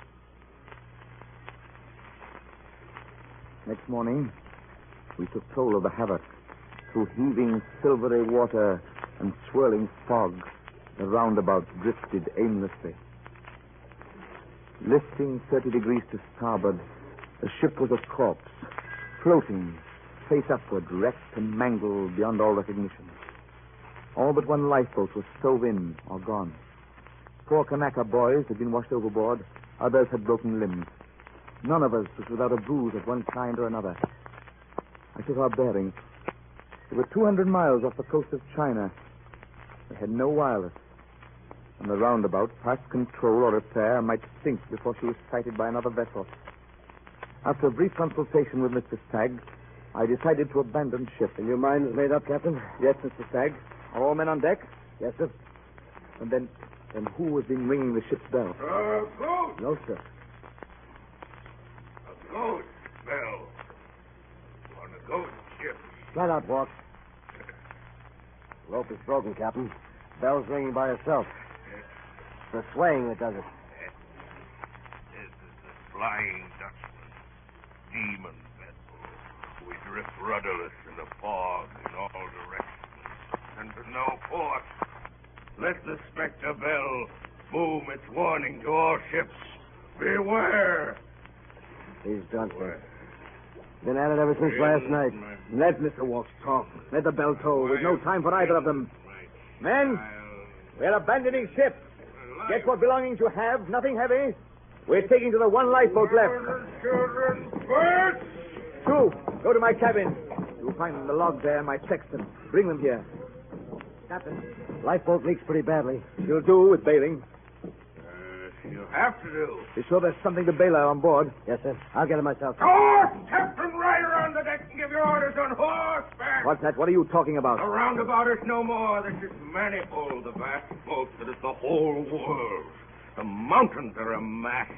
Next morning, we took toll of the havoc through heaving silvery water and swirling fog. The roundabout drifted aimlessly. Lifting 30 degrees to starboard, the ship was a corpse, floating face upward, wrecked and mangled beyond all recognition. All but one lifeboat was stove in or gone. Four Kanaka boys had been washed overboard. Others had broken limbs. None of us was without a bruise of one kind or another. I took our bearings. We were 200 miles off the coast of China. We had no wireless. And the roundabout, past control or repair, might sink before she was sighted by another vessel. After a brief consultation with Mr. Stagg, I decided to abandon ship. And your mind is made up, Captain? Yes, Mr. Stagg. Are all men on deck? Yes, sir. And then, then who has been ringing the ship's bell? Uh, Ghost! No, sir. Ghost bell. On a ghost ship. Flat out, Walk. Rope is broken, Captain. Bell's ringing by herself. It's the swaying that does it. This is the Flying Dutchman. Demon vessel. We drift rudderless in the fog in all directions. And to no port. Let the spectre bell boom its warning to all ships. Beware! He's done, sir. Been at it ever since last night. Let Mr. Walks talk. Let the bell toll. There's no time for either of them. Men, we're abandoning ship. Get what belongings you have, nothing heavy. We're taking to the one lifeboat left. Children, first! Two, go to my cabin. You'll find the log there, my sextant. Bring them here. Captain, lifeboat leaks pretty badly. You'll do with bailing. You have to do. Be sure there's something to bail out on board. Yes, sir. I'll get it myself. Horse! Captain, ride on the deck and give your orders on horseback. What's that? What are you talking about? A roundabout is no more. This is manifold, the vast boat that is the whole world. The mountains are a mass.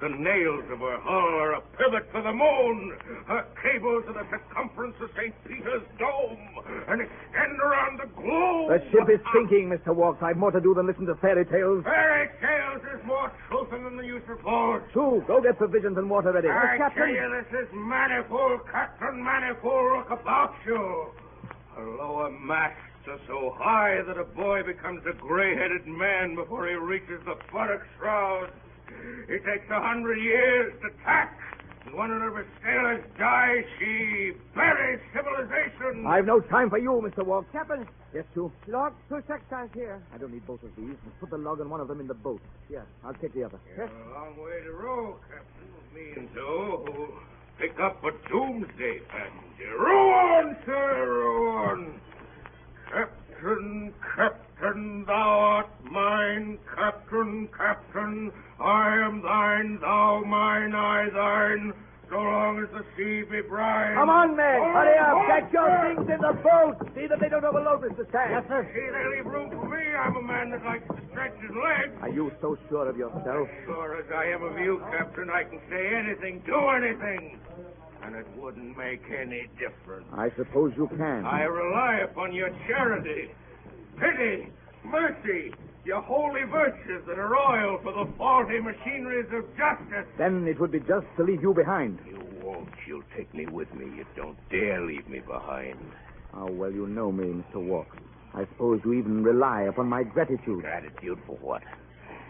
The nails of her hull are a pivot for the moon. Her cables are the circumference of St. Peter's dome and extend around the globe. The ship is sinking, Mr. Walks. I've more to do than listen to fairy tales. Fairy tales is more truth than the use force. Two, go get provisions and water ready. I uh, Captain. tell you, this is manifold, Captain Manifold. Look about you. Her lower masts are so high that a boy becomes a gray-headed man before he reaches the buttock shroud. It takes a hundred years to tack. And when one of her sailors dies, she buries civilization. I've no time for you, Mr. Walks. Captain, Yes, two. log two sextants here. I don't need both of these. Put the log on one of them in the boat. Yes. I'll take the other. Got a long way to row, Captain. Me and Joe oh, who'll pick up a doomsday passenger. Row on, sir, row on. Captain, Captain, Captain, thou art mine. Captain, Captain, I am thine, thou mine, I thine. So long as the sea be brine. Come on, men. Oh, Hurry up. oh, Get your sir. things in the boat. See that they don't overload, Mr. Stagg. Yes, sir. See, they leave room for me. I'm a man that likes to stretch his legs. Are you so sure of yourself? Sure as I am of you, Captain, I can say anything, do anything. And it wouldn't make any difference. I suppose you can. I rely upon your charity, pity, mercy, your holy virtues that are oil for the faulty machineries of justice. Then it would be just to leave you behind. You won't. You'll take me with me. You don't dare leave me behind. How well you know me, Mr. Walks. I suppose you even rely upon my gratitude. Gratitude for what?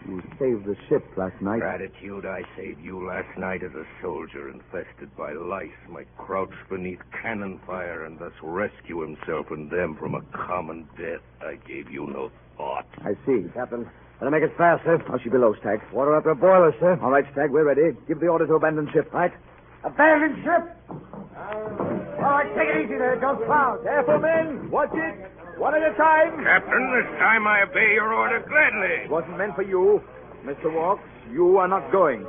You saved the ship last night. Gratitude I saved you last night as a soldier infested by lice might crouch beneath cannon fire and thus rescue himself and them from a common death. I gave you no thought. I see. Captain, better make it fast, sir. How's she below, Stag? Water up her boiler, sir. All right, Stag, we're ready. Give the order to abandon ship. Right. Abandon ship! All right, take it easy there. Don't cloud. Careful, men. Watch it. One at a time. Captain, this time I obey your order gladly. It wasn't meant for you. Mr. Walks, you are not going.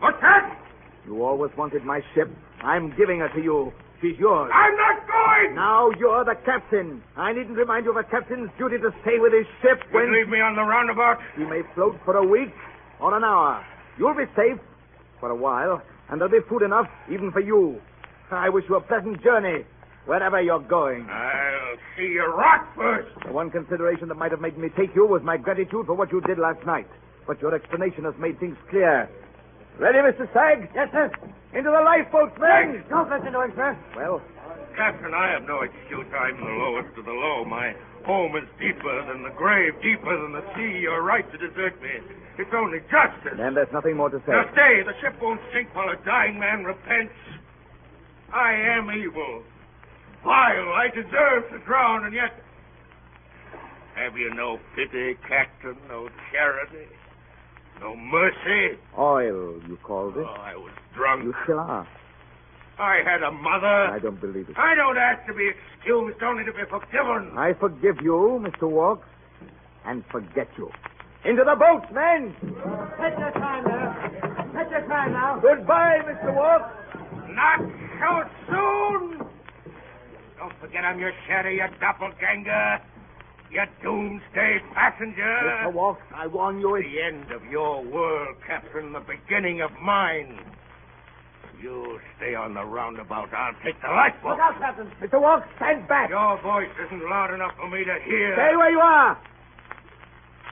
What's that? You always wanted my ship. I'm giving her to you. She's yours. I'm not going! Now you're the captain. I needn't remind you of a captain's duty to stay with his ship when... Leave me on the roundabout? He may float for a week or an hour. You'll be safe for a while, and there'll be food enough even for you. I wish you a pleasant journey wherever you're going. I'll see you rot first. The one consideration that might have made me take you was my gratitude for what you did last night. But your explanation has made things clear. Ready, Mr. Stagg? Yes, sir. Into the lifeboats, men! Don't listen to him, sir. Well, Captain, I have no excuse. I'm the lowest of the low. My home is deeper than the grave, deeper than the sea. You're right to desert me. It's only justice. then there's nothing more to say. Now stay. The ship won't sink while a dying man repents. I am evil. Vile. I deserve to drown, and yet. Have you no pity, Captain? No charity? No mercy? Oil, you called it. Oh, I was drunk. You still are. I had a mother. I don't believe it. I don't ask to be excused, only to be forgiven. I forgive you, Mr. Walks, and forget you. Into the boats, men! Take your time now. Take your time now. Goodbye, Mr. Walks. Not so soon. Don't forget I'm your shadow, your doppelganger. your doomsday passenger. Mr. Walks, I warn you, it's... The end of your world, Captain, the beginning of mine. You stay on the roundabout. I'll take the lifeboat. Look out, Captain. Mr. Walks, stand back. Your voice isn't loud enough for me to hear. Stay where you are.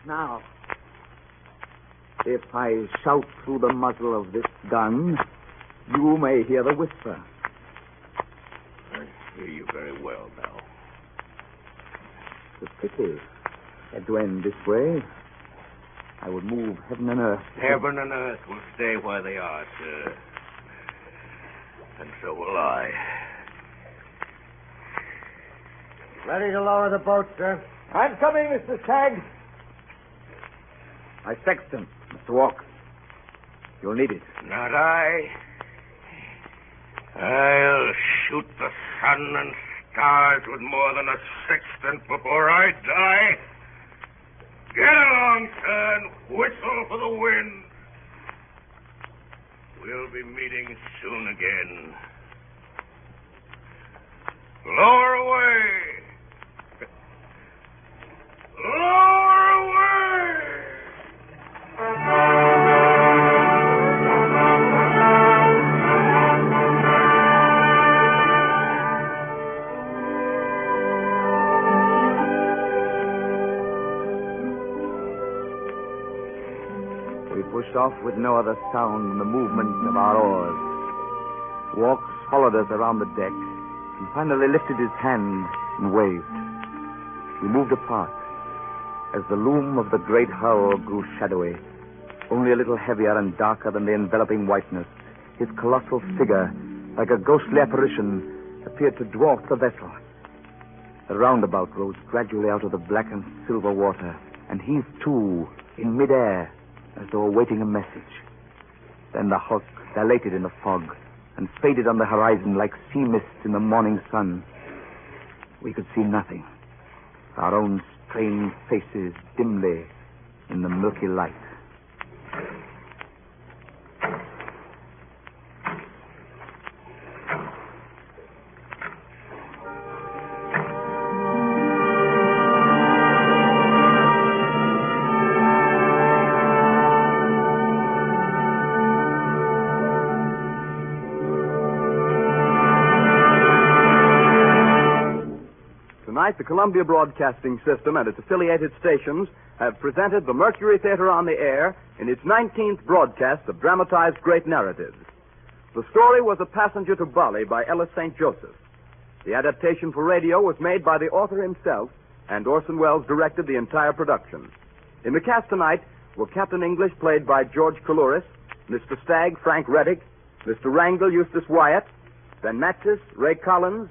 Now, if I shout through the muzzle of this gun, you may hear the whisper. I hear you very well now. It's a pity had to end this way. I would move heaven and earth. Heaven and earth will stay where they are, sir. And so will I. Ready to lower the boat, sir. I'm coming, Mr. Stagg. My sextant, Mr. Walks. You'll need it. Not I. I'll shoot the sun and stars with more than a sextant before I die. Get along, son. Whistle for the wind. We'll be meeting soon again. Lower away. Lower pushed off with no other sound than the movement of our oars. Walks followed us around the deck and finally lifted his hand and waved. We moved apart as the loom of the great hull grew shadowy, only a little heavier and darker than the enveloping whiteness. His colossal figure, like a ghostly apparition, appeared to dwarf the vessel. The roundabout rose gradually out of the black and silver water and heaved too in midair as though awaiting a message. Then the hulk dilated in the fog and faded on the horizon like sea mist in the morning sun. We could see nothing. Our own strange faces dimly in the milky light. Tonight, the Columbia Broadcasting System and its affiliated stations have presented the Mercury Theater on the air in its 19th broadcast of dramatized great narratives. The story was A Passenger to Bali by Ellis St. Joseph. The adaptation for radio was made by the author himself, and Orson Welles directed the entire production. In the cast tonight were Captain English, played by George Coulouris, Mr. Stagg, Frank Readick, Mr. Wrangle, Eustace Wyatt, Ben Mattis, Ray Collins,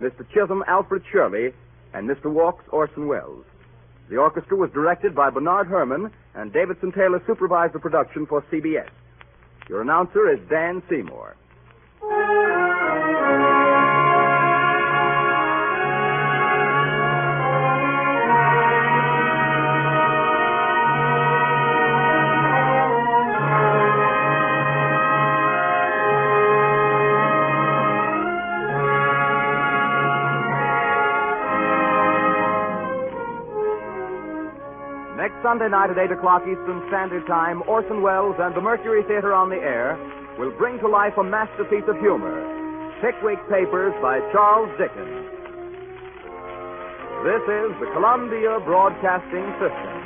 Mr. Chisholm, Alfred Shirley, and Mr. Walks, Orson Welles. The orchestra was directed by Bernard Herrmann, and Davidson Taylor supervised the production for CBS. Your announcer is Dan Seymour. Sunday night at 8 o'clock Eastern Standard Time, Orson Welles and the Mercury Theater on the Air will bring to life a masterpiece of humor Pickwick Papers by Charles Dickens. This is the Columbia Broadcasting System.